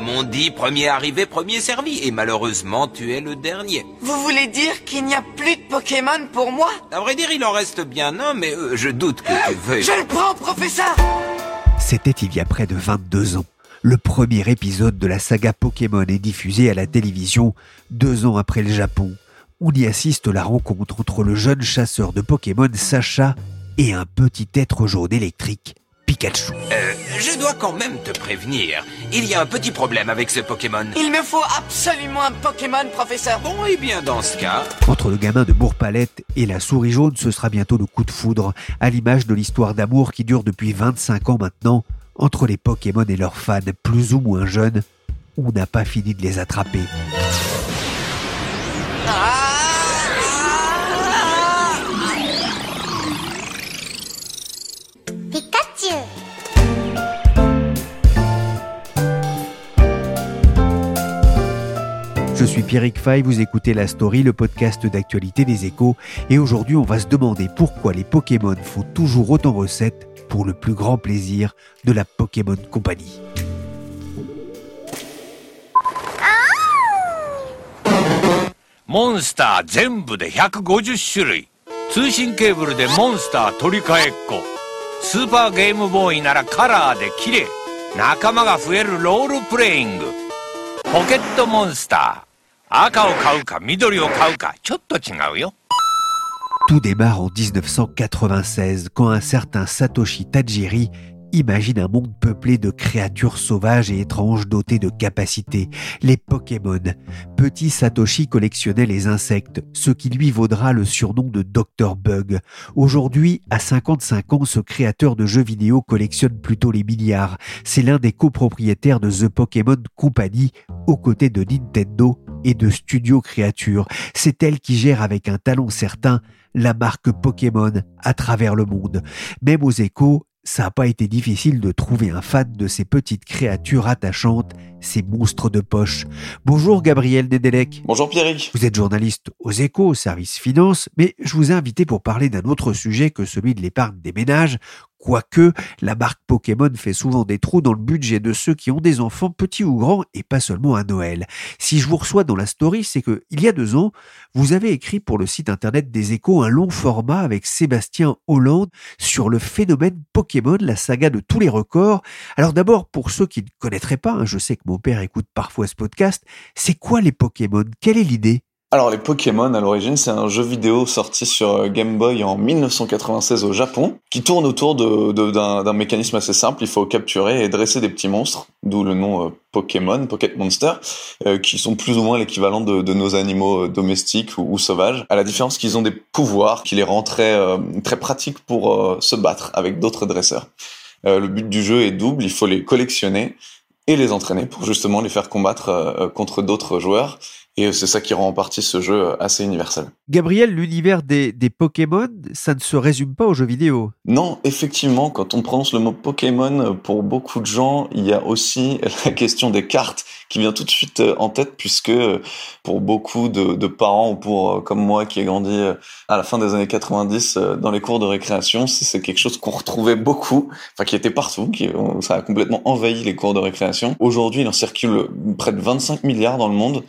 Comme on dit, premier arrivé, premier servi. Et malheureusement, tu es le dernier. Vous voulez dire qu'il n'y a plus de Pokémon pour moi? À vrai dire, il en reste bien un, mais euh, je doute que tu veuilles... Je le prends, professeur C'était il y a près de 22 ans. Le premier épisode de la saga Pokémon est diffusé à la télévision deux ans après le Japon. On y assiste la rencontre entre le jeune chasseur de Pokémon Sacha et un petit être jaune électrique, Pikachu. Euh, je dois quand même te prévenir. Il y a un petit problème avec ce Pokémon. Il me faut absolument un Pokémon, professeur Bon, et bien dans ce cas... Entre le gamin de Bourg-Palette et la souris jaune, ce sera bientôt le coup de foudre, à l'image de l'histoire d'amour qui dure depuis 25 ans maintenant, entre les Pokémon et leurs fans, plus ou moins jeunes. On n'a pas fini de les attraper. Je suis Pierrick Fay, vous écoutez La Story, le podcast d'actualité des échos, et aujourd'hui on va se demander pourquoi les Pokémon font toujours autant recettes pour le plus grand plaisir de la Pokémon Company. モンスター全部で150種類通信ケーブルでモンスター取り替えっこスーパーゲームボーイならカラーで綺麗仲間が増えるロールプレイングポケットモンスター 赤を買うか緑を買うかちょっと違うよ Tout démarre en 1996 quand un certain Satoshi Tajiri imagine un monde peuplé de créatures sauvages et étranges dotées de capacités, les Pokémon. Petit Satoshi collectionnait les insectes, ce qui lui vaudra le surnom de Dr Bug. Aujourd'hui, à 55 ans, ce créateur de jeux vidéo collectionne plutôt les milliards. C'est l'un des copropriétaires de The Pokémon Company, aux côtés de Nintendo et de Studio Créatures. C'est elle qui gère avec un talent certain la marque Pokémon à travers le monde. Même aux échos, ça n'a pas été difficile de trouver un fan de ces petites créatures attachantes, ces monstres de poche. Bonjour Gabriel Nedelec. Bonjour Pierrick. Vous êtes journaliste aux échos, au service finance, mais je vous ai invité pour parler d'un autre sujet que celui de l'épargne des ménages, Quoique, la marque Pokémon fait souvent des trous dans le budget de ceux qui ont des enfants petits ou grands et pas seulement à Noël. Si je vous reçois dans la story, c'est que, il y a deux ans, vous avez écrit pour le site internet des échos un long format avec Sébastien Hollande sur le phénomène Pokémon, la saga de tous les records. Alors d'abord, pour ceux qui ne connaîtraient pas, hein, je sais que mon père écoute parfois ce podcast, c'est quoi les Pokémon? Quelle est l'idée? Alors les Pokémon à l'origine c'est un jeu vidéo sorti sur euh, Game Boy en 1996 au Japon qui tourne autour d'un, mécanisme assez simple, il faut capturer et dresser des petits monstres, d'où le nom euh, Pokémon, Pocket Monster, euh, qui sont plus ou moins l'équivalent de, nos animaux domestiques ou, sauvages, à la différence qu'ils ont des pouvoirs qui les rendent très, très pratiques pour se battre avec d'autres dresseurs. Le but du jeu est double, il faut les collectionner et les entraîner pour justement les faire combattre contre d'autres joueurs. Et c'est ça qui rend en partie ce jeu assez universel. Gabriel, l'univers des, des Pokémon, ça ne se résume pas aux jeux vidéo. Non, effectivement, quand on prononce le mot Pokémon, pour beaucoup de gens, il y a aussi la question des cartes qui vient tout de suite euh, en tête, puisque euh, pour beaucoup de, de parents ou pour euh, comme moi qui ai grandi à la fin des années 90 euh, dans les cours de récréation, c'est quelque chose qu'on retrouvait beaucoup, enfin qui était partout, qui, ça a complètement envahi les cours de récréation. Aujourd'hui, il en circule près de 25 milliards dans le monde.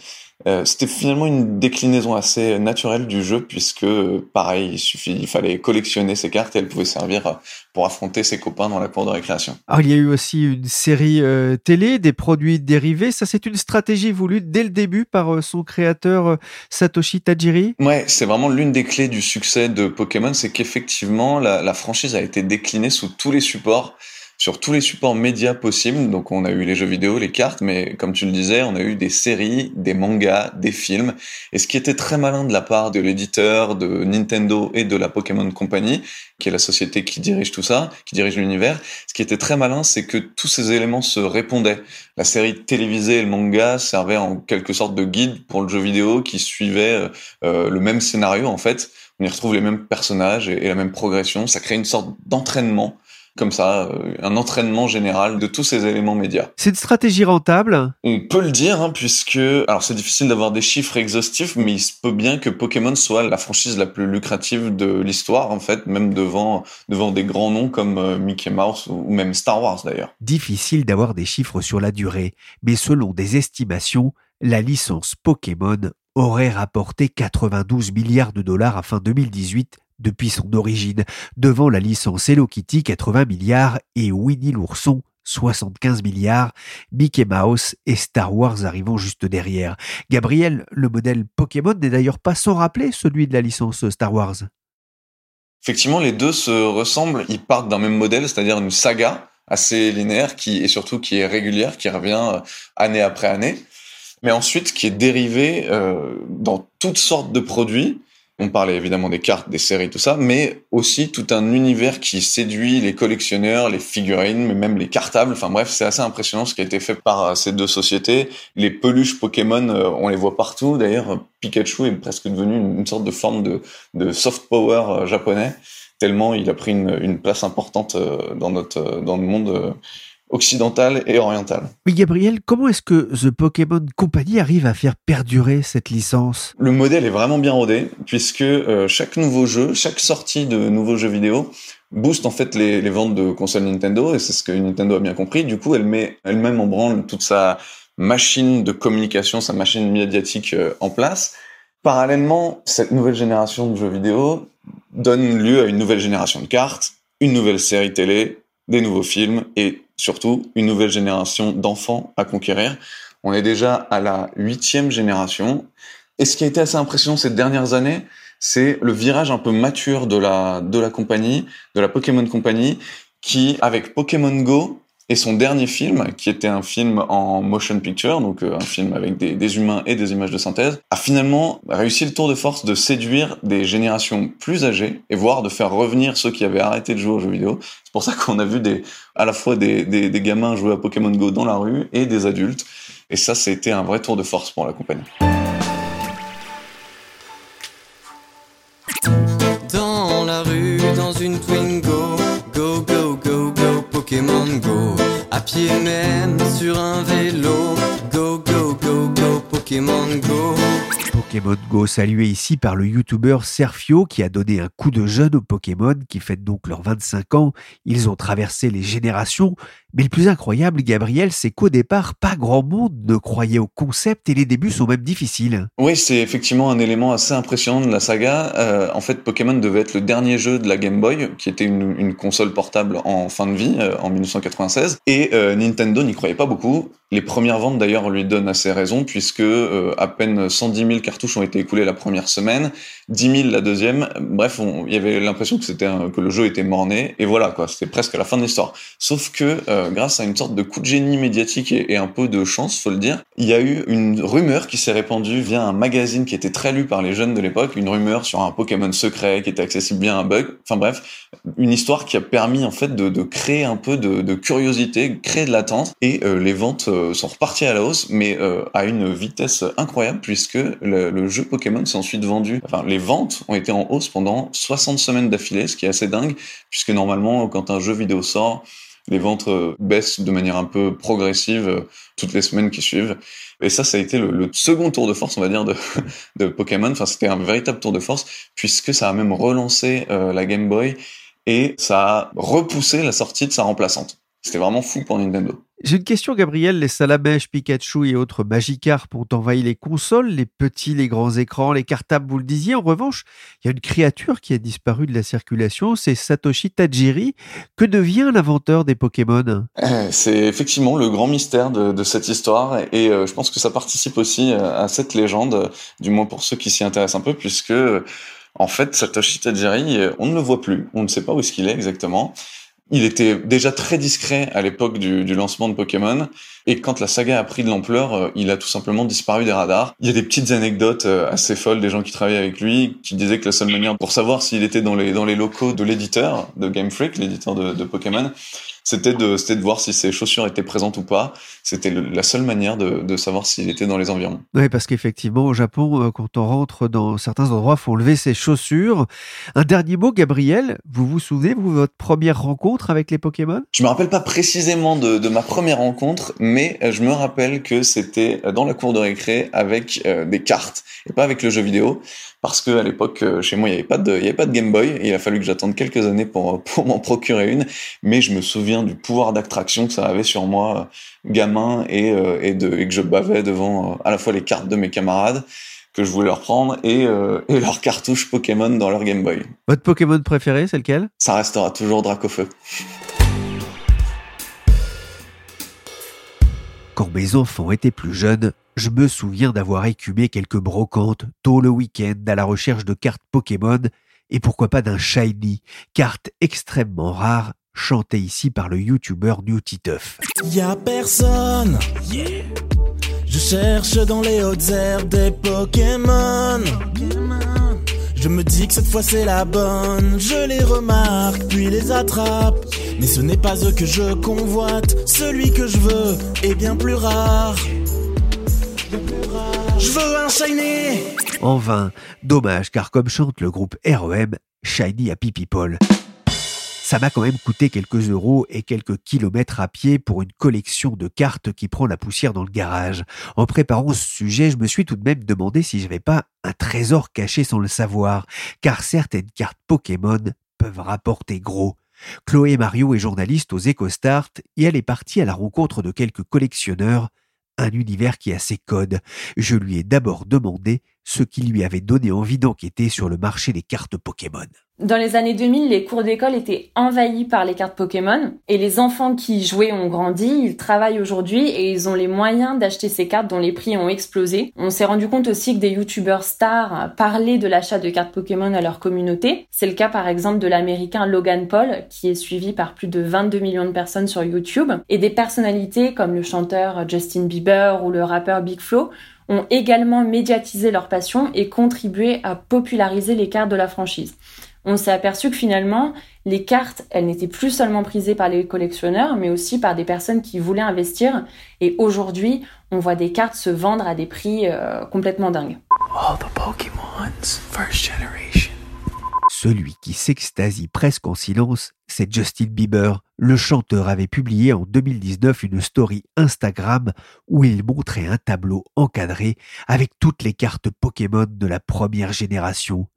Euh, c'était finalement une déclinaison assez naturelle du jeu puisque euh, pareil il suffit il fallait collectionner ces cartes et elles pouvaient servir euh, pour affronter ses copains dans la cour de récréation. Alors, il y a eu aussi une série euh, télé, des produits dérivés. Ça, c'est une stratégie voulue dès le début par euh, son créateur Satoshi Tajiri. Ouais, c'est vraiment l'une des clés du succès de Pokémon, c'est qu'effectivement la, la franchise a été déclinée sous tous les supports sur tous les supports médias possibles. Donc on a eu les jeux vidéo, les cartes, mais comme tu le disais, on a eu des séries, des mangas, des films. Et ce qui était très malin de la part de l'éditeur, de Nintendo et de la Pokémon Company, qui est la société qui dirige tout ça, qui dirige l'univers, ce qui était très malin, c'est que tous ces éléments se répondaient. La série télévisée et le manga servaient en quelque sorte de guide pour le jeu vidéo qui suivait euh, euh, le même scénario en fait. On y retrouve les mêmes personnages et, et la même progression. Ça crée une sorte d'entraînement comme ça, euh, un entraînement général de tous ces éléments médias. C'est une stratégie rentable? On peut le dire, hein, puisque, alors c'est difficile d'avoir des chiffres exhaustifs, mais il se peut bien que Pokémon soit la franchise la plus lucrative de l'histoire, en fait, même devant, devant des grands noms comme euh, Mickey Mouse ou même Star Wars d'ailleurs. Difficile d'avoir des chiffres sur la durée, mais selon des estimations, la licence Pokémon aurait rapporté 92 milliards de dollars à fin 2018 depuis son origine, devant la licence Hello Kitty 80 milliards et Winnie l'ourson 75 milliards, Mickey Mouse et Star Wars arrivant juste derrière. Gabriel, le modèle Pokémon n'est d'ailleurs pas sans rappeler celui de la licence Star Wars. Effectivement, les deux se ressemblent, ils partent d'un même modèle, c'est-à-dire une saga assez linéaire qui et surtout qui est régulière, qui revient euh, année après année, mais ensuite qui est dérivée euh, dans toutes sortes de produits on parlait évidemment des cartes, des séries, tout ça, mais aussi tout un univers qui séduit les collectionneurs, les figurines, mais même les cartables. Enfin bref, c'est assez impressionnant ce qui a été fait par euh, ces deux sociétés. Les peluches Pokémon, euh, on les voit partout. D'ailleurs, Pikachu est presque devenu une, sorte de forme de, soft power euh, japonais, tellement il a pris une, une place importante dans notre dans le monde occidentale et orientale. Mais Gabriel, comment est-ce que The Pokémon Company arrive à faire perdurer cette licence? Le modèle est vraiment bien rodé, puisque euh, chaque nouveau jeu, chaque sortie de nouveaux jeux vidéo booste en fait les, ventes de consoles Nintendo, et c'est ce que Nintendo a bien compris. Du coup, elle met elle-même en branle toute sa machine de communication, sa machine médiatique euh, en place. Parallèlement, cette nouvelle génération de jeux vidéo donne lieu à une nouvelle génération de cartes, une nouvelle série télé, des nouveaux films et surtout une nouvelle génération d'enfants à conquérir. On est déjà à la huitième génération. Et ce qui a été assez impressionnant ces dernières années, c'est le virage un peu mature de la, de la compagnie, de la Pokémon Company, qui, avec Pokémon Go, et son dernier film, qui était un film en motion picture, donc euh, un film avec des, humains et des images de synthèse, a finalement réussi le tour de force de séduire des générations plus âgées et voire de faire revenir ceux qui avaient arrêté de jouer aux jeux vidéo. C'est pour ça qu'on a vu à la fois des, des, des gamins jouer à Pokémon Go dans la rue et des adultes. Et ça, c'était un vrai tour de force pour la compagnie. Dans la rue, dans une Twingo, go, go, go, go, Pokémon Go. Go. Pokémon Go salué ici par le youtubeur Serfio qui a donné un coup de jeune aux Pokémon qui fêtent donc leurs 25 ans. Ils ont traversé les générations. Mais le plus incroyable, Gabriel, c'est qu'au départ, pas grand monde ne croyait au concept et les débuts sont même difficiles. Oui, c'est effectivement un élément assez impressionnant de la saga. Euh, en fait, Pokémon devait être le dernier jeu de la Game Boy, qui était une, console portable en fin de vie, euh, en 1996. Et euh, Nintendo n'y croyait pas beaucoup. Les premières ventes d'ailleurs lui donnent assez raison, puisque à peine 110 000 cartouches ont été écoulées la première semaine, 10 000 la deuxième. Bref, il y avait l'impression que le jeu était mort-né, et voilà quoi, c'était presque la fin de l'histoire. Sauf que euh, grâce à une sorte de coup de génie médiatique et, un peu de chance, faut le dire, il y a eu une rumeur qui s'est répandue via un magazine qui était très lu par les jeunes de l'époque, une rumeur sur un Pokémon secret qui était accessible bien un bug. Enfin bref, une histoire qui a permis en fait de, créer un peu de, de, curiosité, créer de l'attente, et euh, les ventes euh, sont reparties à la hausse, mais à une vitesse incroyable puisque le, le jeu Pokémon s'est ensuite vendu. Enfin, les ventes ont été en hausse pendant 60 semaines d'affilée, ce qui est assez dingue, puisque normalement, quand un jeu vidéo sort, les ventes baissent de manière un peu progressive toutes les semaines qui suivent. Et ça, ça a été le, second tour de force, on va dire, de, de Pokémon. Enfin, c'était un véritable tour de force, puisque ça a même relancé la Game Boy et ça a repoussé la sortie de sa remplaçante. C'était vraiment fou pour Nintendo. J'ai une question, Gabriel. Les salamèches, Pikachu et autres Magikarp ont envahi les consoles, les petits, les grands écrans, les cartables, vous le disiez. En revanche, il y a une créature qui a disparu de la circulation, c'est Satoshi Tajiri. Que devient l'inventeur des Pokémon? C'est effectivement le grand mystère de, de cette histoire et euh, je pense que ça participe aussi à cette légende, du moins pour ceux qui s'y intéressent un peu, puisque en fait, Satoshi Tajiri, on ne le voit plus, on ne sait pas où est-ce qu'il est exactement. Il était déjà très discret à l'époque du, lancement de Pokémon, et quand la saga a pris de l'ampleur, euh, il a tout simplement disparu des radars. Il y a des petites anecdotes euh, assez folles des gens qui travaillaient avec lui, qui disaient que la seule manière pour savoir s'il était dans les, dans les locaux de l'éditeur, de Game Freak, l'éditeur de, de Pokémon, c'était de, c'était de voir si ses chaussures étaient présentes ou pas. C'était la seule manière de, de savoir s'il était dans les environs. Oui, parce qu'effectivement, au Japon, euh, quand on rentre dans certains endroits, faut lever ses chaussures. Un dernier mot, Gabriel. Vous vous souvenez, vous, votre première rencontre avec les Pokémon? Je me rappelle pas précisément de, de, ma première rencontre, mais euh, je me rappelle que c'était dans la cour de récré avec euh, des cartes et pas avec le jeu vidéo parce que à l'époque chez moi il y avait pas de il y avait pas de Game Boy et il a fallu que j'attende quelques années pour pour m'en procurer une mais je me souviens du pouvoir d'attraction que ça avait sur moi gamin et et, de, et que je bavais devant à la fois les cartes de mes camarades que je voulais leur prendre et, euh, et leurs cartouches Pokémon dans leur Game Boy. Votre Pokémon préféré, c'est lequel? Ça restera toujours Dracofeu. Quand mes enfants étaient plus jeunes, je me souviens d'avoir écumé quelques brocantes tôt le week-end à la recherche de cartes Pokémon et pourquoi pas d'un shiny, carte extrêmement rare chantée ici par le youtubeur New Titeuf. Y a personne. Je cherche dans les hautes herbes des Pokémon. Je me dis que cette fois c'est la bonne. Je les remarque puis les attrape. Mais ce n'est pas eux que je convoite. Celui que je veux est bien plus rare. Je veux un shiny. En vain, dommage car comme chante le groupe REM, Shiny à Pipipol. Ça m'a quand même coûté quelques euros et quelques kilomètres à pied pour une collection de cartes qui prend la poussière dans le garage. En préparant ce sujet, je me suis tout de même demandé si j'avais pas un trésor caché sans le savoir, car certaines cartes Pokémon peuvent rapporter gros. Chloé Mario est journaliste aux EcoStart et elle est partie à la rencontre de quelques collectionneurs, un univers qui a ses codes. Je lui ai d'abord demandé ce qui lui avait donné envie d'enquêter sur le marché des cartes Pokémon. Dans les années 2000, les cours d'école étaient envahis par les cartes Pokémon et les enfants qui jouaient ont grandi, ils travaillent aujourd'hui et ils ont les moyens d'acheter ces cartes dont les prix ont explosé. On s'est rendu compte aussi que des youtubeurs stars parlaient de l'achat de cartes Pokémon à leur communauté. C'est le cas par exemple de l'américain Logan Paul qui est suivi par plus de 22 millions de personnes sur YouTube et des personnalités comme le chanteur Justin Bieber ou le rappeur Big Flo ont également médiatisé leur passion et contribué à populariser les cartes de la franchise on s'est aperçu que finalement, les cartes, elles n'étaient plus seulement prisées par les collectionneurs, mais aussi par des personnes qui voulaient investir. Et aujourd'hui, on voit des cartes se vendre à des prix euh, complètement dingues. All the Pokémons, first generation. Celui qui s'extasie presque en silence, c'est Justin Bieber. Le chanteur avait publié en 2019 une story Instagram où il montrait un tableau encadré avec toutes les cartes Pokémon de la première génération.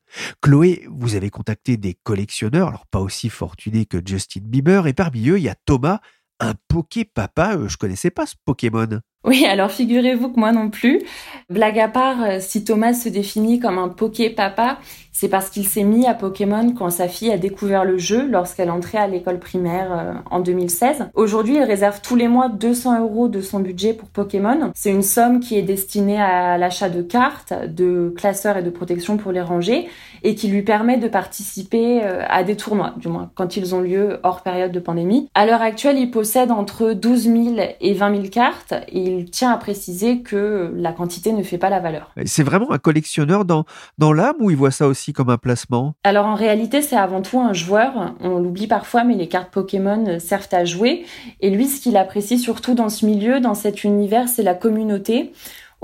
Chloé, vous avez contacté des collectionneurs, alors pas aussi fortunés que Justin Bieber, et parmi eux, il y a Thomas, un Poké Papa. Euh, je connaissais pas ce Pokémon. Oui, alors figurez-vous que moi non plus. Blague à part, euh, si Thomas se définit comme un Poké Papa, c'est parce qu'il s'est mis à Pokémon quand sa fille a découvert le jeu lorsqu'elle entrait à l'école primaire euh, en 2016. Aujourd'hui, il réserve tous les mois 200 euros de son budget pour Pokémon. C'est une somme qui est destinée à l'achat de cartes, de classeurs et de protection pour les rangers et qui lui permet de participer euh, à des tournois, du moins quand ils ont lieu hors période de pandémie. À l'heure actuelle, il possède entre 12 000 et 20 000 cartes il tient à préciser que la quantité ne fait pas la valeur. C'est vraiment un collectionneur dans, dans l'âme ou il voit ça aussi comme un placement? Alors en réalité, c'est avant tout un joueur. On l'oublie parfois, mais les cartes Pokémon servent à jouer. Et lui, ce qu'il apprécie surtout dans ce milieu, dans cet univers, c'est la communauté.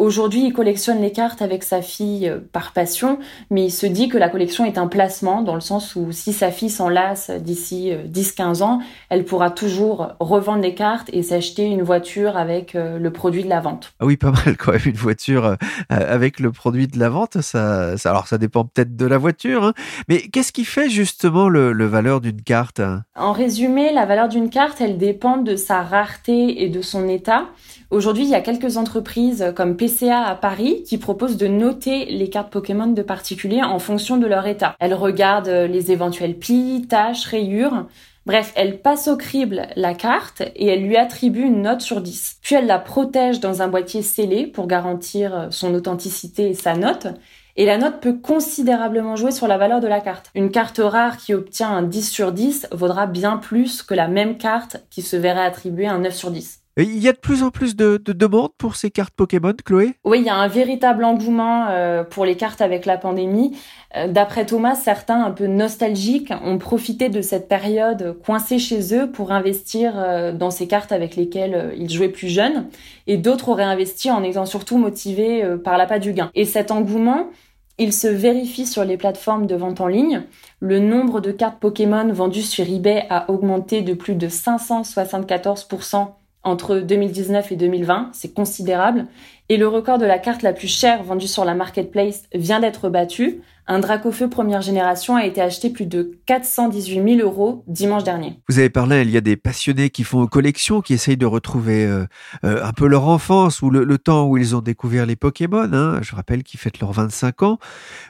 Aujourd'hui, il collectionne les cartes avec sa fille euh, par passion, mais il se dit que la collection est un placement, dans le sens où si sa fille s'en lasse d'ici 10-15 euh, ans, elle pourra toujours revendre les cartes et s'acheter une voiture avec euh, le produit de la vente. Ah oui, pas mal quand même, une voiture avec le produit de la vente. Ça, ça alors ça dépend peut-être de la voiture, hein. mais qu'est-ce qui fait justement le, le valeur d'une carte En résumé, la valeur d'une carte, elle dépend de sa rareté et de son état. Aujourd'hui, il y a quelques entreprises comme PCA à Paris qui proposent de noter les cartes Pokémon de particuliers en fonction de leur état. Elles regardent les éventuels plis, taches, rayures. Bref, elle passe au crible la carte et elle lui attribue une note sur 10. Puis elle la protège dans un boîtier scellé pour garantir son authenticité et sa note. Et la note peut considérablement jouer sur la valeur de la carte. Une carte rare qui obtient un 10 sur 10 vaudra bien plus que la même carte qui se verrait attribuer un 9 sur 10. Il y a de plus en plus de, demandes pour ces cartes Pokémon, Chloé? Oui, il y a un véritable engouement euh, pour les cartes avec la pandémie. Euh, d'après Thomas, certains un peu nostalgiques ont profité de cette période coincée chez eux pour investir euh, dans ces cartes avec lesquelles ils jouaient plus jeunes. Et d'autres auraient investi en étant surtout motivés par l'appât du gain. Et cet engouement, il se vérifie sur les plateformes de vente en ligne. Le nombre de cartes Pokémon vendues sur eBay a augmenté de plus de 574% entre 2019 et 2020, c'est considérable. Et le record de la carte la plus chère vendue sur la marketplace vient d'être battu. Un Dracofeu première génération a été acheté plus de 418 000 euros dimanche dernier. Vous avez parlé, il y a des passionnés qui font collection, qui essayent de retrouver euh, euh, un peu leur enfance ou le, temps où ils ont découvert les Pokémon. Hein. Je rappelle qu'ils fêtent leurs 25 ans.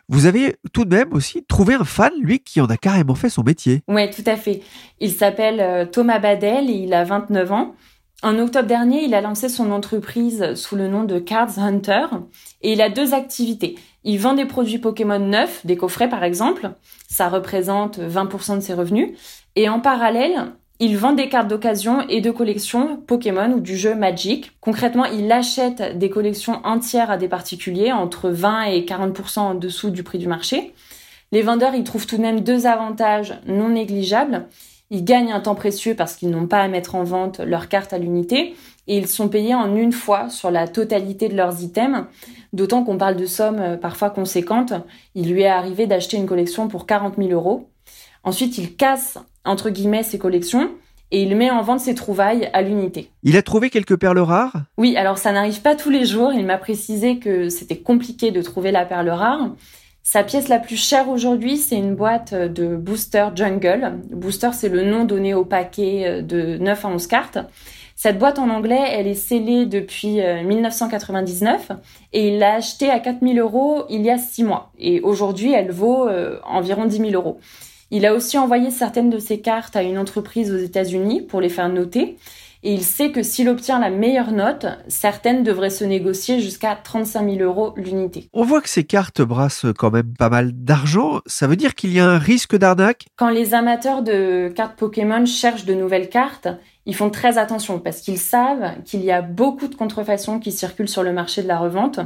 Vous avez tout de même aussi trouvé un fan, lui, qui en a carrément fait son métier. Oui, tout à fait. Il s'appelle euh, Thomas Badel et il a 29 ans. En octobre dernier, il a lancé son entreprise sous le nom de Cards Hunter et il a deux activités. Il vend des produits Pokémon neufs, des coffrets par exemple, ça représente 20% de ses revenus, et en parallèle, il vend des cartes d'occasion et de collection Pokémon ou du jeu Magic. Concrètement, il achète des collections entières à des particuliers entre 20 et 40% en dessous du prix du marché. Les vendeurs y trouvent tout de même deux avantages non négligeables. Ils gagnent un temps précieux parce qu'ils n'ont pas à mettre en vente leurs cartes à l'unité et ils sont payés en une fois sur la totalité de leurs items, d'autant qu'on parle de sommes euh, parfois conséquentes. Il lui est arrivé d'acheter une collection pour 40 000 euros. Ensuite, il casse, entre guillemets, ses collections et il met en vente ses trouvailles à l'unité. Il a trouvé quelques perles rares? Oui, alors ça n'arrive pas tous les jours. Il m'a précisé que c'était compliqué de trouver la perle rare. Sa pièce la plus chère aujourd'hui, c'est une boîte de Booster Jungle. Booster, c'est le nom donné au paquet euh, de 9 à 11 cartes. Cette boîte en anglais, elle est scellée depuis 1999 euh, et il l'a achetée à 4000 euros il y a 6 mois. Et aujourd'hui, elle vaut euh, environ 10 000 euros. Il a aussi envoyé certaines de ses cartes à une entreprise aux États-Unis pour les faire noter et il sait que s'il obtient la meilleure note, certaines devraient se négocier jusqu'à 35 000 euros l'unité. On voit que ces cartes brassent quand même pas mal d'argent. Ça veut dire qu'il y a un risque d'arnaque? Quand les amateurs de cartes Pokémon cherchent de nouvelles cartes, ils font très attention parce qu'ils savent qu'il y a beaucoup de contrefaçons qui circulent sur le marché de la revente.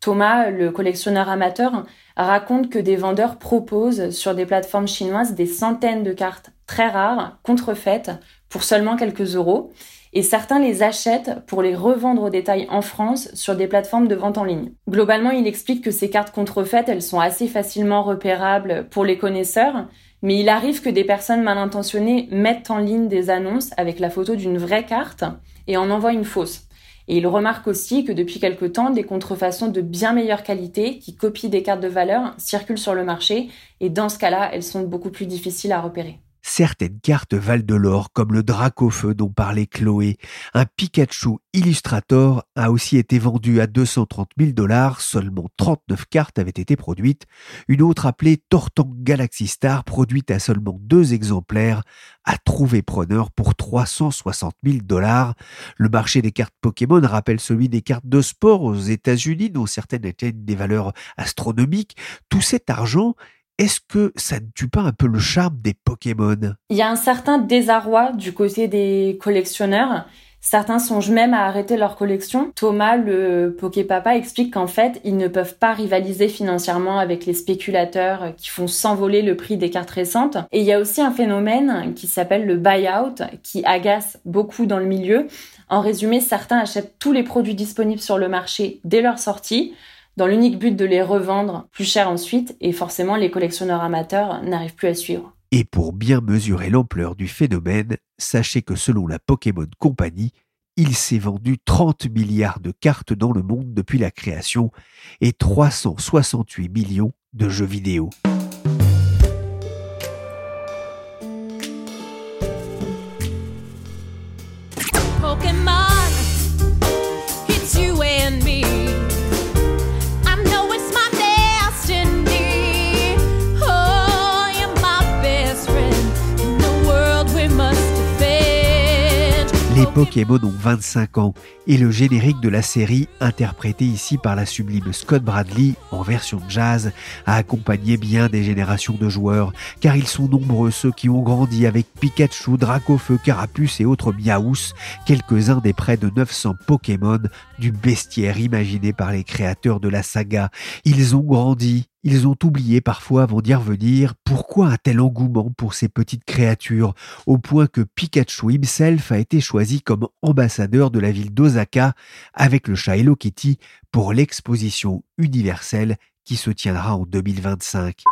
Thomas, le collectionneur amateur, raconte que des vendeurs proposent sur des plateformes chinoises des centaines de cartes très rares, contrefaites, pour seulement quelques euros. Et certains les achètent pour les revendre au détail en France sur des plateformes de vente en ligne. Globalement, il explique que ces cartes contrefaites, elles sont assez facilement repérables pour les connaisseurs, mais il arrive que des personnes mal intentionnées mettent en ligne des annonces avec la photo d'une vraie carte et en envoient une fausse. Et il remarque aussi que depuis quelque temps, des contrefaçons de bien meilleure qualité qui copient des cartes de valeur circulent sur le marché et dans ce cas-là, elles sont beaucoup plus difficiles à repérer. Certaines cartes valent de l'or, comme le Dracofeu dont parlait Chloé. Un Pikachu Illustrator a aussi été vendu à 230 000 dollars, seulement 39 cartes avaient été produites. Une autre appelée Tortank Galaxy Star, produite à seulement deux exemplaires, a trouvé preneur pour 360 000 dollars. Le marché des cartes Pokémon rappelle celui des cartes de sport aux États-Unis, dont certaines atteignent des valeurs astronomiques. Tout cet argent est-ce que ça ne tue pas un peu le charme des Pokémon? Il y a un certain désarroi du côté des collectionneurs. Certains songent même à arrêter leur collection. Thomas, le Poképapa, explique qu'en fait, ils ne peuvent pas rivaliser financièrement avec les spéculateurs qui font s'envoler le prix des cartes récentes. Et il y a aussi un phénomène qui s'appelle le buy-out, qui agace beaucoup dans le milieu. En résumé, certains achètent tous les produits disponibles sur le marché dès leur sortie dans l'unique but de les revendre plus cher ensuite, et forcément les collectionneurs amateurs n'arrivent plus à suivre. Et pour bien mesurer l'ampleur du phénomène, sachez que selon la Pokémon Company, il s'est vendu 30 milliards de cartes dans le monde depuis la création et 368 millions de jeux vidéo. Pokémon ont 25 ans et le générique de la série, interprété ici par la sublime Scott Bradley en version jazz, a accompagné bien des générations de joueurs, car ils sont nombreux ceux qui ont grandi avec Pikachu, Dracofeu, Carapuce et autres Miaous, quelques-uns des près de 900 Pokémon du bestiaire imaginé par les créateurs de la saga. Ils ont grandi, ils ont oublié parfois avant d'y revenir pourquoi un tel engouement pour ces petites créatures, au point que Pikachu himself a été choisi comme ambassadeur de la ville d'Osaka avec le chat Hello Kitty pour l'exposition universelle qui se tiendra en 2025.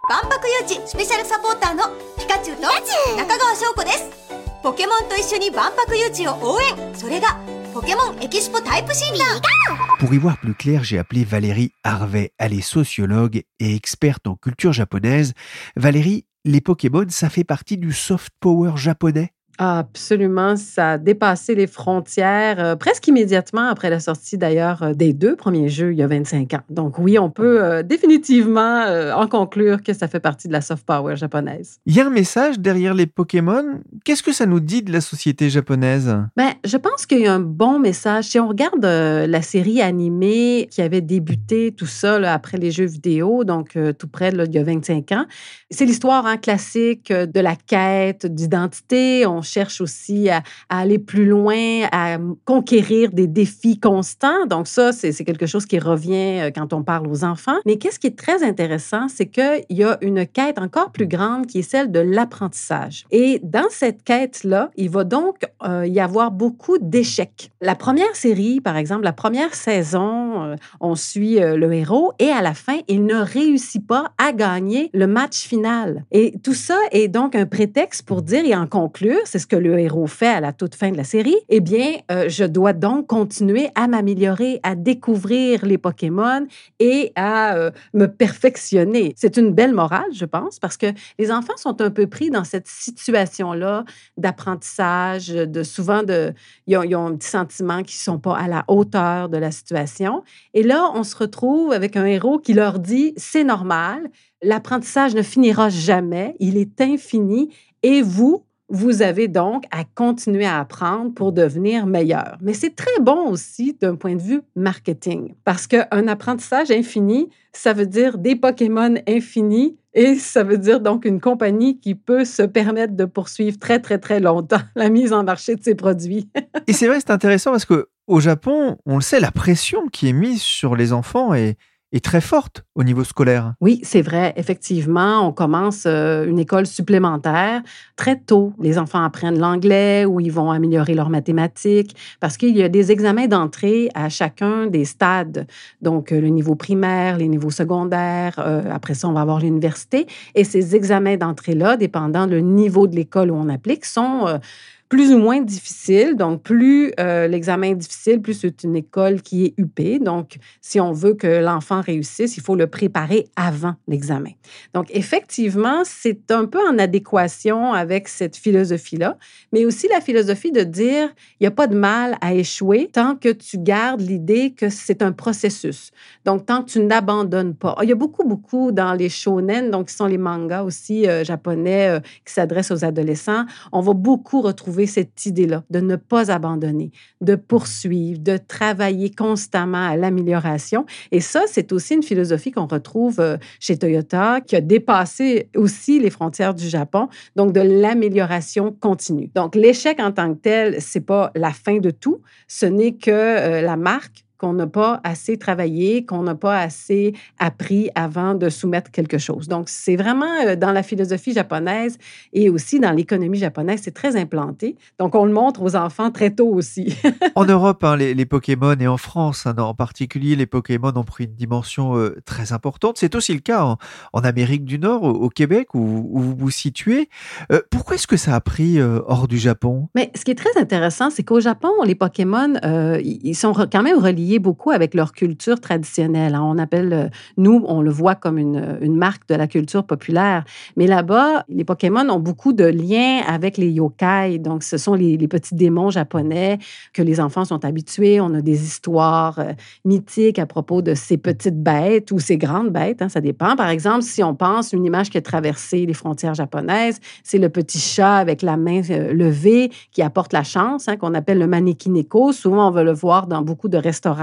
Pour y voir plus clair, j'ai appelé Valérie Harvey. Elle est sociologue et experte en culture japonaise. Valérie, les Pokémon, ça fait partie du soft power japonais Absolument, ça a dépassé les frontières euh, presque immédiatement après la sortie d'ailleurs euh, des deux premiers jeux il y a 25 ans. Donc oui, on peut euh, définitivement en conclure que ça fait partie de la soft power japonaise. Il y a un message derrière les Pokémon. Qu'est-ce que ça nous dit de la société japonaise? Ben, je pense qu'il y a un bon message. Si on regarde la série animée qui avait débuté tout ça après les jeux vidéo, donc tout près là, il y a 25 ans, c'est l'histoire hein, classique de la quête d'identité. On cherche aussi à, aller plus loin, à conquérir des défis constants. Donc ça, c'est quelque chose qui revient euh, quand on parle aux enfants. Mais qu'est-ce qui est très intéressant, c'est qu'il y a une quête encore plus grande qui est celle de l'apprentissage. Et dans cette quête-là, il va donc euh, y avoir beaucoup d'échecs. La première série, par exemple, la première saison, euh, on suit le héros et à la fin, il ne réussit pas à gagner le match final. Et tout ça est donc un prétexte pour dire et en conclure, c'est ce que le héros fait à la toute fin de la série, eh bien, euh, je dois donc continuer à m'améliorer, à découvrir les Pokémon et à euh, me perfectionner. C'est une belle morale, je pense, parce que les enfants sont un peu pris dans cette situation-là d'apprentissage, de souvent de, ils ont, un petit sentiment qu'ils sont pas à la hauteur de la situation. Et là, on se retrouve avec un héros qui leur dit, c'est normal, l'apprentissage ne finira jamais, il est infini, et vous, vous avez donc à continuer à apprendre pour devenir meilleur. Mais c'est très bon aussi d'un point de vue marketing parce qu'un apprentissage infini, ça veut dire des Pokémon infinis et ça veut dire donc une compagnie qui peut se permettre de poursuivre très, très, très longtemps la mise en marché de ses produits. et c'est vrai, c'est intéressant parce que au Japon, on le sait, la pression qui est mise sur les enfants est, est très forte au niveau scolaire. Oui, c'est vrai. Effectivement, on commence euh, une école supplémentaire très tôt. Les enfants apprennent l'anglais ou ils vont améliorer leurs mathématiques parce qu'il y a des examens d'entrée à chacun des stades. Donc, euh, le niveau primaire, les niveaux secondaires. Euh, après ça, on va avoir l'université. Et ces examens d'entrée-là, dépendant du niveau de l'école où on applique, sont plus ou moins difficile. Donc, plus euh, l'examen est difficile, plus c'est une école qui est UP. Donc, si on veut que l'enfant réussisse, il faut le préparer avant l'examen. Donc, effectivement, c'est un peu en adéquation avec cette philosophie-là, mais aussi la philosophie de dire, il n'y a pas de mal à échouer tant que tu gardes l'idée que c'est un processus. Donc, tant que tu n'abandonnes pas. Il y a beaucoup, beaucoup dans les shonen, donc qui sont les mangas aussi euh, japonais euh, qui s'adressent aux adolescents, on va beaucoup retrouver cette idée-là, de ne pas abandonner, de poursuivre, de travailler constamment à l'amélioration. Et ça, c'est aussi une philosophie qu'on retrouve euh, chez Toyota, qui a dépassé aussi les frontières du Japon, donc de l'amélioration continue. Donc, l'échec en tant que tel, c'est pas la fin de tout, ce n'est que euh, la marque qu'on n'a pas assez travaillé, qu'on n'a pas assez appris avant de soumettre quelque chose. Donc, c'est vraiment euh, dans la philosophie japonaise et aussi dans l'économie japonaise, c'est très implanté. Donc, on le montre aux enfants très tôt aussi. en Europe, hein, les, Pokémon et en France hein, en particulier, les Pokémon ont pris une dimension euh, très importante. C'est aussi le cas en, Amérique du Nord, au, Québec, où, vous vous situez. Euh, pourquoi est-ce que ça a pris hors du Japon? Mais ce qui est très intéressant, c'est qu'au Japon, les Pokémon, ils sont quand même reliés beaucoup avec leur culture traditionnelle. Hein. On appelle, euh, nous, on le voit comme une, une marque de la culture populaire. Mais là-bas, les Pokémon ont beaucoup de liens avec les yokai. Donc, ce sont les, petits démons japonais que les enfants sont habitués. On a des histoires euh, mythiques à propos de ces petites bêtes ou ces grandes bêtes, hein, ça dépend. Par exemple, si on pense une image qui a traversé les frontières japonaises, c'est le petit chat avec la main euh, levée qui apporte la chance, hein, qu'on appelle le manekineko. Souvent, on va le voir dans beaucoup de restaurants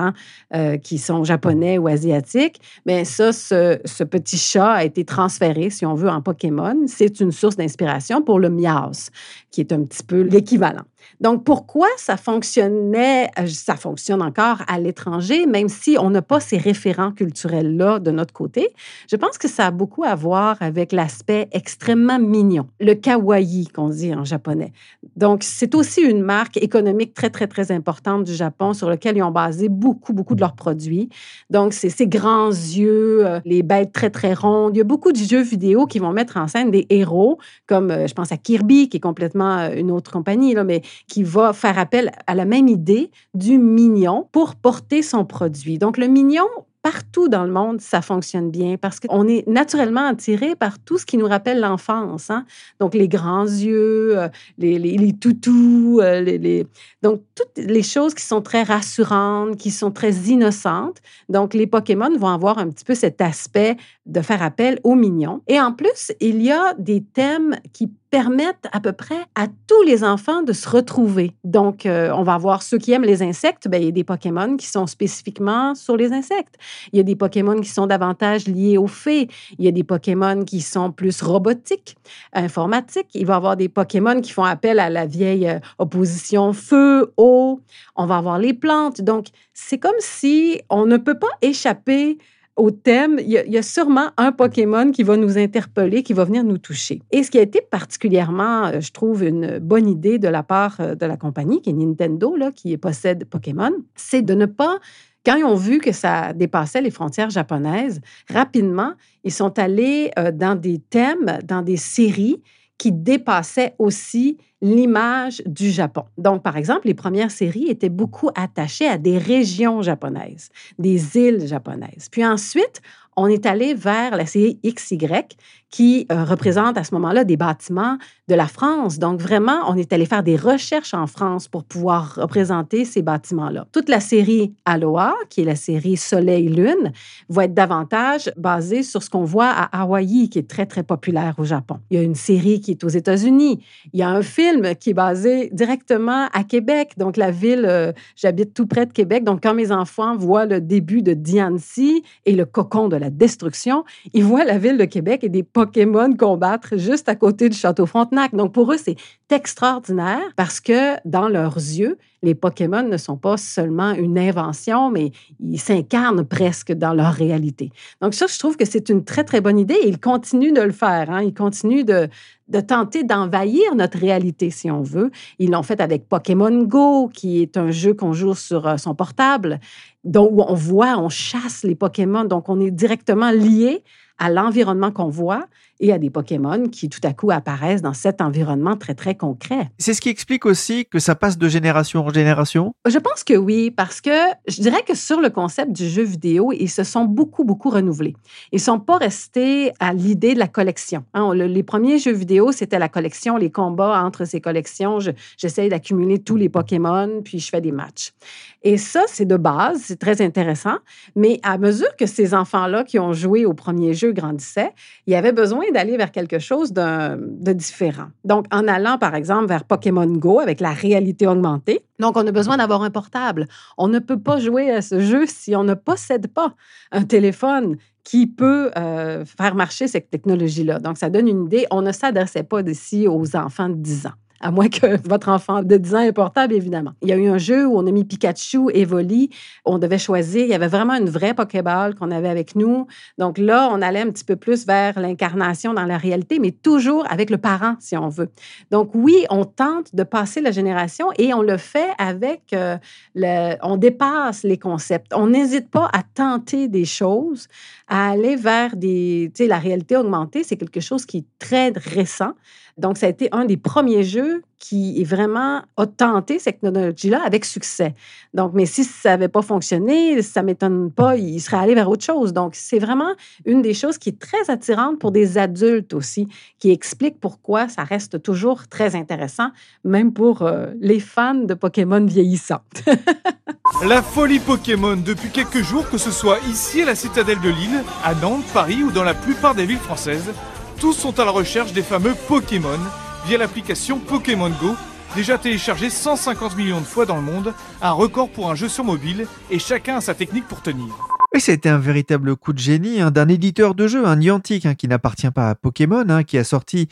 euh, qui sont japonais ou asiatiques. Mais ça, ce, petit chat a été transféré, si on veut, en Pokémon. C'est une source d'inspiration pour le Miaus, qui est un petit peu l'équivalent. Donc, pourquoi ça fonctionnait, euh, ça fonctionne encore à l'étranger, même si on n'a pas ces référents culturels-là de notre côté? Je pense que ça a beaucoup à voir avec l'aspect extrêmement mignon, le kawaii qu'on dit en japonais. Donc, c'est aussi une marque économique très, très, très importante du Japon sur laquelle ils ont basé beaucoup, beaucoup de leurs produits. Donc, c'est ces grands yeux, euh, les bêtes très, très rondes. Il y a beaucoup de jeux vidéo qui vont mettre en scène des héros, comme euh, je pense à Kirby, qui est complètement une autre compagnie, là, mais qui va faire appel à la même idée du mignon pour porter son produit. Donc, le mignon, partout dans le monde, ça fonctionne bien parce qu'on est naturellement attiré par tout ce qui nous rappelle l'enfance. Hein? Donc, les grands yeux, euh, les, les, les toutous, euh, les, les, donc toutes les choses qui sont très rassurantes, qui sont très innocentes. Donc, les Pokémon vont avoir un petit peu cet aspect de faire appel aux mignons. Et en plus, il y a des thèmes qui permettent à peu près à tous les enfants de se retrouver. Donc, euh, on va avoir ceux qui aiment les insectes, bien, il y a des Pokémon qui sont spécifiquement sur les insectes. Il y a des Pokémon qui sont davantage liés aux fées. Il y a des Pokémon qui sont plus robotiques, informatiques. Il va y avoir des Pokémon qui font appel à la vieille euh, opposition feu, eau. On va avoir les plantes. Donc, c'est comme si on ne peut pas échapper au thème, il y, a, sûrement un Pokémon qui va nous interpeller, qui va venir nous toucher. Et ce qui a été particulièrement, euh, je trouve, une bonne idée de la part euh, de la compagnie, qui est Nintendo, là, qui possède Pokémon, c'est de ne pas quand ils ont vu que ça dépassait les frontières japonaises, rapidement, ils sont allés euh, dans des thèmes, dans des séries qui dépassaient aussi l'image du Japon. Donc, par exemple, les premières séries étaient beaucoup attachées à des régions japonaises, des îles japonaises. Puis ensuite, on est allé vers la série XY qui euh, représente à ce moment-là des bâtiments de la France. Donc, vraiment, on est allé faire des recherches en France pour pouvoir représenter ces bâtiments-là. Toute la série Aloha, qui est la série Soleil-Lune, va être davantage basée sur ce qu'on voit à Hawaï, qui est très, très populaire au Japon. Il y a une série qui est aux États-Unis. Il y a un film qui est basé directement à Québec. Donc, la ville, euh, j'habite tout près de Québec. Donc, quand mes enfants voient le début de Diancy et le cocon de la destruction, ils voient la ville de Québec et des Pokémon combattre juste à côté du château Frontenac. Donc, pour eux, c'est extraordinaire parce que dans leurs yeux, les Pokémon ne sont pas seulement une invention, mais ils s'incarnent presque dans leur réalité. Donc ça, je trouve que c'est une très, très bonne idée et ils continuent de le faire. Hein. Ils continuent de, de tenter d'envahir notre réalité, si on veut. Ils l'ont fait avec Pokémon Go, qui est un jeu qu'on joue sur euh, son portable, donc on voit, on chasse les Pokémon. Donc, on est directement lié à l'environnement qu'on voit et à des Pokémon qui tout à coup apparaissent dans cet environnement très, très concret. C'est ce qui explique aussi que ça passe de génération en génération? Je pense que oui, parce que je dirais que sur le concept du jeu vidéo, ils se sont beaucoup, beaucoup renouvelés. Ils ne sont pas restés à l'idée de la collection. Hein. les premiers jeux vidéo, c'était la collection, les combats entre ces collections. J'essaie d'accumuler tous les Pokémon, puis je fais des matchs. Et ça, c'est de base, c'est très intéressant. Mais à mesure que ces enfants-là qui ont joué au premier jeu grandissaient, il y avait besoin d'aller vers quelque chose de, différent. Donc, en allant, par exemple, vers Pokémon Go avec la réalité augmentée, donc on a besoin d'avoir un portable. On ne peut pas jouer à ce jeu si on ne possède pas un téléphone qui peut euh, faire marcher cette technologie-là. Donc, ça donne une idée. On ne s'adressait pas d'ici aux enfants de 10 ans à moins que votre enfant de 10 ans ait portable, évidemment. Il y a eu un jeu où on a mis Pikachu et Voli. On devait choisir. Il y avait vraiment une vraie Pokéball qu'on avait avec nous. Donc là, on allait un petit peu plus vers l'incarnation dans la réalité, mais toujours avec le parent, si on veut. Donc oui, on tente de passer la génération et on le fait avec euh, le... On dépasse les concepts. On n'hésite pas à tenter des choses, à aller vers des... Tu sais, la réalité augmentée, c'est quelque chose qui est très récent. Donc, ça a été un des premiers jeux qui est vraiment a tenté cette technologie-là avec succès. Donc, mais si ça n'avait pas fonctionné, ça m'étonne pas, il serait allé vers autre chose. Donc, c'est vraiment une des choses qui est très attirante pour des adultes aussi, qui explique pourquoi ça reste toujours très intéressant, même pour euh, les fans de Pokémon vieillissants. La folie Pokémon depuis quelques jours, que ce soit ici à la citadelle de Lille, à Nantes, Paris ou dans la plupart des villes françaises, tous sont à la recherche des fameux Pokémon via l'application Pokémon Go, déjà téléchargée 150 millions de fois dans le monde, un record pour un jeu sur mobile, et chacun a sa technique pour tenir. Oui, c'était un véritable coup de génie hein, d'un éditeur de jeux, un Niantic, hein, qui n'appartient pas à Pokémon, hein, qui a sorti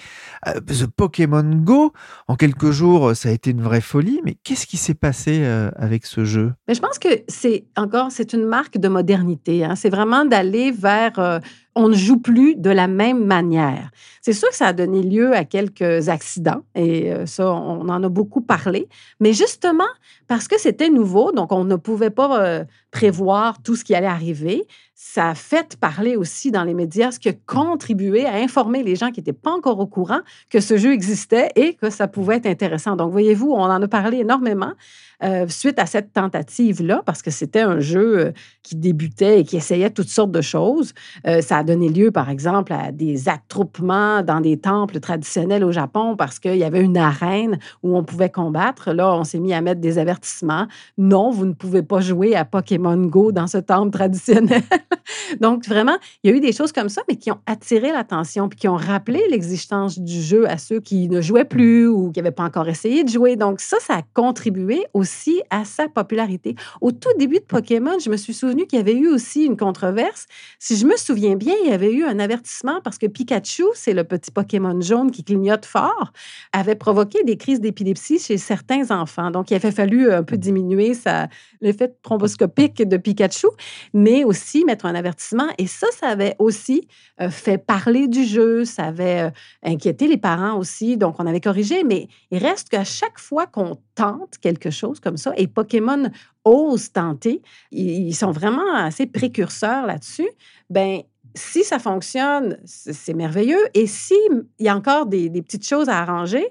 euh, The Pokémon Go. En quelques jours, ça a été une vraie folie. Mais qu'est-ce qui s'est passé euh, avec ce jeu? Mais je pense que c'est encore, c'est une marque de modernité. C'est vraiment d'aller vers euh, on ne joue plus de la même manière. C'est sûr que ça a donné lieu à quelques accidents et euh, ça, on en a beaucoup parlé. Mais justement, parce que c'était nouveau, donc on ne pouvait pas euh, prévoir tout ce qui allait arriver, ça a fait parler aussi dans les médias, ce qui a contribué à informer les gens qui n'étaient pas encore au courant que ce jeu existait et que ça pouvait être intéressant. Donc, voyez-vous, on en a parlé énormément. Euh, suite à cette tentative-là, parce que c'était un jeu euh, qui débutait et qui essayait toutes sortes de choses. Euh, ça a donné lieu, par exemple, à des attroupements dans des temples traditionnels au Japon parce qu'il y avait une arène où on pouvait combattre. Là, on s'est mis à mettre des avertissements. Non, vous ne pouvez pas jouer à Pokémon Go dans ce temple traditionnel. Donc, vraiment, il y a eu des choses comme ça, mais qui ont attiré l'attention puis qui ont rappelé l'existence du jeu à ceux qui ne jouaient plus ou qui n'avaient pas encore essayé de jouer. Donc, ça, ça a contribué aussi à sa popularité. Au tout début de Pokémon, je me suis souvenu qu'il y avait eu aussi une controverse. Si je me souviens bien, il y avait eu un avertissement parce que Pikachu, c'est le petit Pokémon jaune qui clignote fort, avait provoqué des crises d'épilepsie chez certains enfants. Donc, il avait fallu un peu diminuer l'effet thromboscopique de Pikachu, mais aussi mettre un avertissement. Et ça, ça avait aussi euh, fait parler du jeu, ça avait euh, inquiété les parents aussi. Donc, on avait corrigé, mais il reste qu'à chaque fois qu'on tente quelque chose, comme ça. Et Pokémon ose tenter. Ils sont vraiment assez précurseurs là-dessus. Ben, si ça fonctionne, c'est merveilleux. Et s'il y a encore des, petites choses à arranger,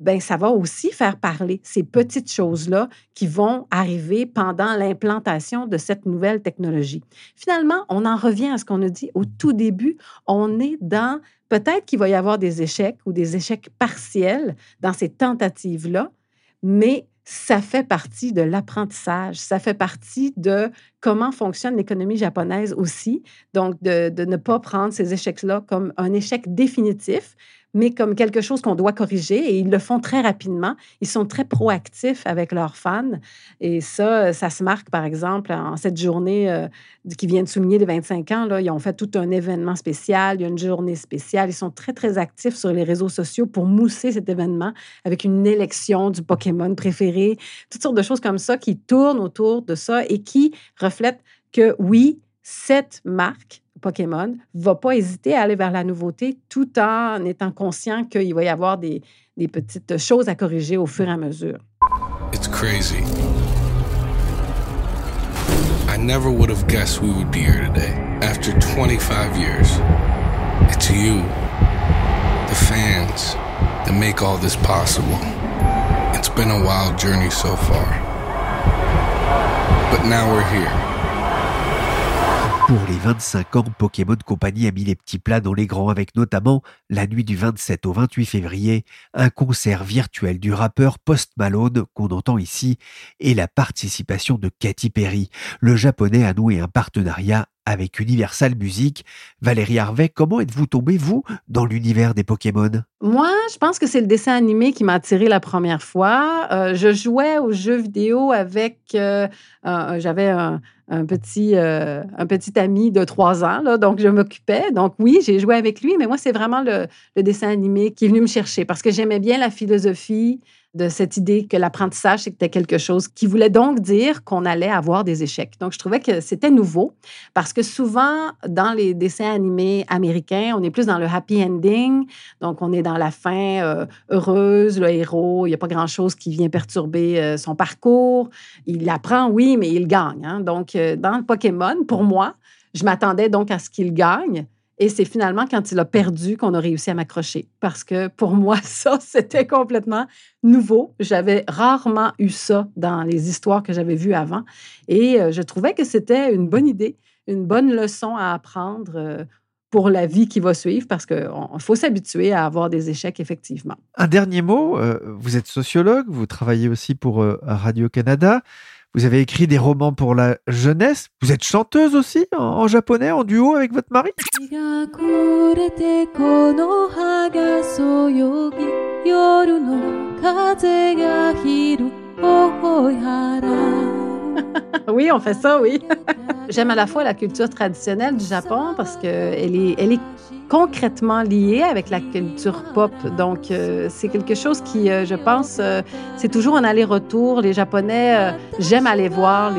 ben ça va aussi faire parler ces petites choses-là qui vont arriver pendant l'implantation de cette nouvelle technologie. Finalement, on en revient à ce qu'on a dit au tout début. On est dans peut-être qu'il va y avoir des échecs ou des échecs partiels dans ces tentatives-là, mais ça fait partie de l'apprentissage, ça fait partie de comment fonctionne l'économie japonaise aussi. Donc, de, de ne pas prendre ces échecs-là comme un échec définitif, mais comme quelque chose qu'on doit corriger. Et ils le font très rapidement. Ils sont très proactifs avec leurs fans. Et ça, ça se marque, par exemple, en cette journée euh, qui vient de souligner les 25 ans. Là, ils ont fait tout un événement spécial. Il y a une journée spéciale. Ils sont très, très actifs sur les réseaux sociaux pour mousser cet événement avec une élection du Pokémon préféré. Toutes sortes de choses comme ça qui tournent autour de ça et qui reflètent que oui, cette marque Pokémon va pas hésiter à aller vers la nouveauté tout en étant conscient qu'il va y avoir des, des petites choses à corriger au fur et à mesure. It's crazy. I never would have guessed we would be here today after 25 years. It's you, the fans, that make all this possible. It's been a wild journey so far. But now we're here. Pour les 25 ans, Pokémon Company a mis les petits plats dans les grands avec notamment, la nuit du 27 au 28 février, un concert virtuel du rappeur Post Malone qu'on entend ici et la participation de Katy Perry. Le japonais a noué un partenariat avec Universal Music. Valérie Harvey, comment êtes-vous tombée, vous, dans l'univers des Pokémon? Moi, je pense que c'est le dessin animé qui m'a attiré la première fois. Euh, je jouais aux jeux vidéo avec... Euh, j'avais un, petit, euh, un petit ami de trois ans, là, donc je m'occupais. Donc oui, j'ai joué avec lui, mais moi, c'est vraiment le, le dessin animé qui est venu me chercher parce que j'aimais bien la philosophie, de cette idée que l'apprentissage, c'était quelque chose qui voulait donc dire qu'on allait avoir des échecs. Donc, je trouvais que c'était nouveau parce que souvent, dans les dessins animés américains, on est plus dans le happy ending. Donc, on est dans la fin euh, heureuse, le héros, il n'y a pas grand-chose qui vient perturber euh, son parcours. Il apprend, oui, mais il gagne. Hein. Donc, euh, dans Pokémon, pour moi, je m'attendais donc à ce qu'il gagne Et c'est finalement quand il a perdu qu'on a réussi à m'accrocher. Parce que pour moi, ça, c'était complètement nouveau. J'avais rarement eu ça dans les histoires que j'avais vues avant. Et euh, je trouvais que c'était une bonne idée, une bonne leçon à apprendre euh, pour la vie qui va suivre parce qu'il faut s'habituer à avoir des échecs, effectivement. Un dernier mot, euh, vous êtes sociologue, vous travaillez aussi pour Radio-Canada. Vous avez écrit des romans pour la jeunesse. Vous êtes chanteuse aussi en, japonais, en duo avec votre mari oui, on fait ça, oui. J'aime à la fois la culture traditionnelle du Japon parce qu'elle est, elle est concrètement liée avec la culture pop. Donc, euh, c'est quelque chose qui, euh, je pense, euh, c'est toujours un aller-retour. Les Japonais, j'aime aller voir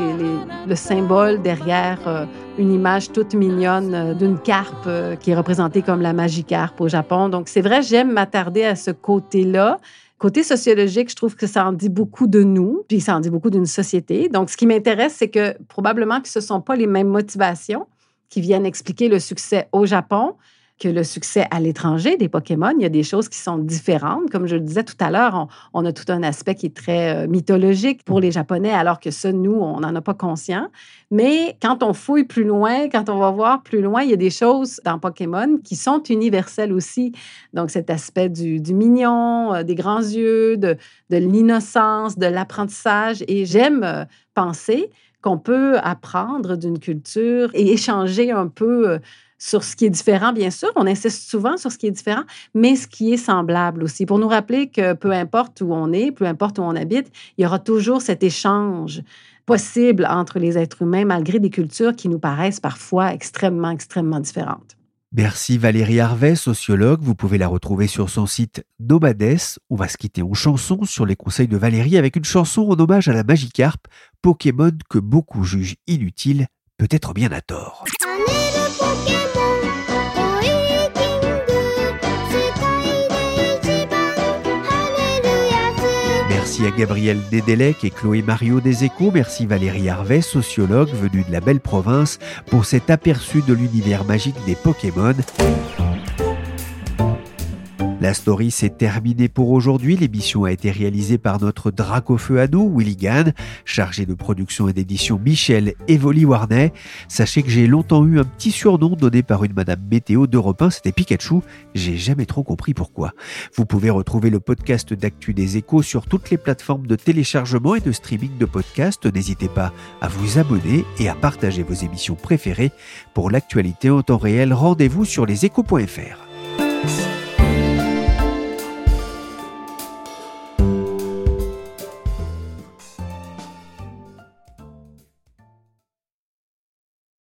le symbole derrière une image toute mignonne d'une carpe qui est représentée comme la magie carpe au Japon. Donc, c'est vrai, j'aime m'attarder à ce côté-là. Côté sociologique, je trouve que ça en dit beaucoup de nous, puis ça en dit beaucoup d'une société. Donc, ce qui m'intéresse, c'est que probablement que ce ne sont pas les mêmes motivations qui viennent expliquer le succès au Japon que le succès à l'étranger des Pokémon. Il y a des choses qui sont différentes. Comme je le disais tout à l'heure, on, a tout un aspect qui est très euh, mythologique pour les Japonais, alors que ça, nous, on n'en a pas conscience. Mais quand on fouille plus loin, quand on va voir plus loin, il y a des choses dans Pokémon qui sont universelles aussi. Donc, cet aspect du, mignon, euh, des grands yeux, de, de l'innocence, de l'apprentissage. Et j'aime euh, penser qu'on peut apprendre d'une culture et échanger un peu sur ce qui est différent, bien sûr. On insiste souvent sur ce qui est différent, mais ce qui est semblable aussi, pour nous rappeler que peu importe où on est, peu importe où on habite, il y aura toujours cet échange possible entre les êtres humains, malgré des cultures qui nous paraissent parfois extrêmement, extrêmement différentes. Merci Valérie Harvey, sociologue. Vous pouvez la retrouver sur son site Nobades. On va se quitter en chanson sur les conseils de Valérie avec une chanson en hommage à la Magikarp, Pokémon que beaucoup jugent inutile, peut-être bien à tort. Merci à Gabriel Dedelec et Chloé Mario des Échos. Merci Valérie Harvey, sociologue venue de la belle province, pour cet aperçu de l'univers magique des Pokémon. La story s'est terminée pour aujourd'hui. L'émission a été réalisée par notre Dracofeu à nous, Willy Gann, chargé de production et d'édition Michel Evoli Warney. Sachez que j'ai longtemps eu un petit surnom donné par une madame météo d'Europe 1, c'était Pikachu. J'ai jamais trop compris pourquoi. Vous pouvez retrouver le podcast d'actu des échos sur toutes les plateformes de téléchargement et de streaming de podcasts. N'hésitez pas à vous abonner et à partager vos émissions préférées. Pour l'actualité en temps réel, rendez-vous sur leséchos.fr.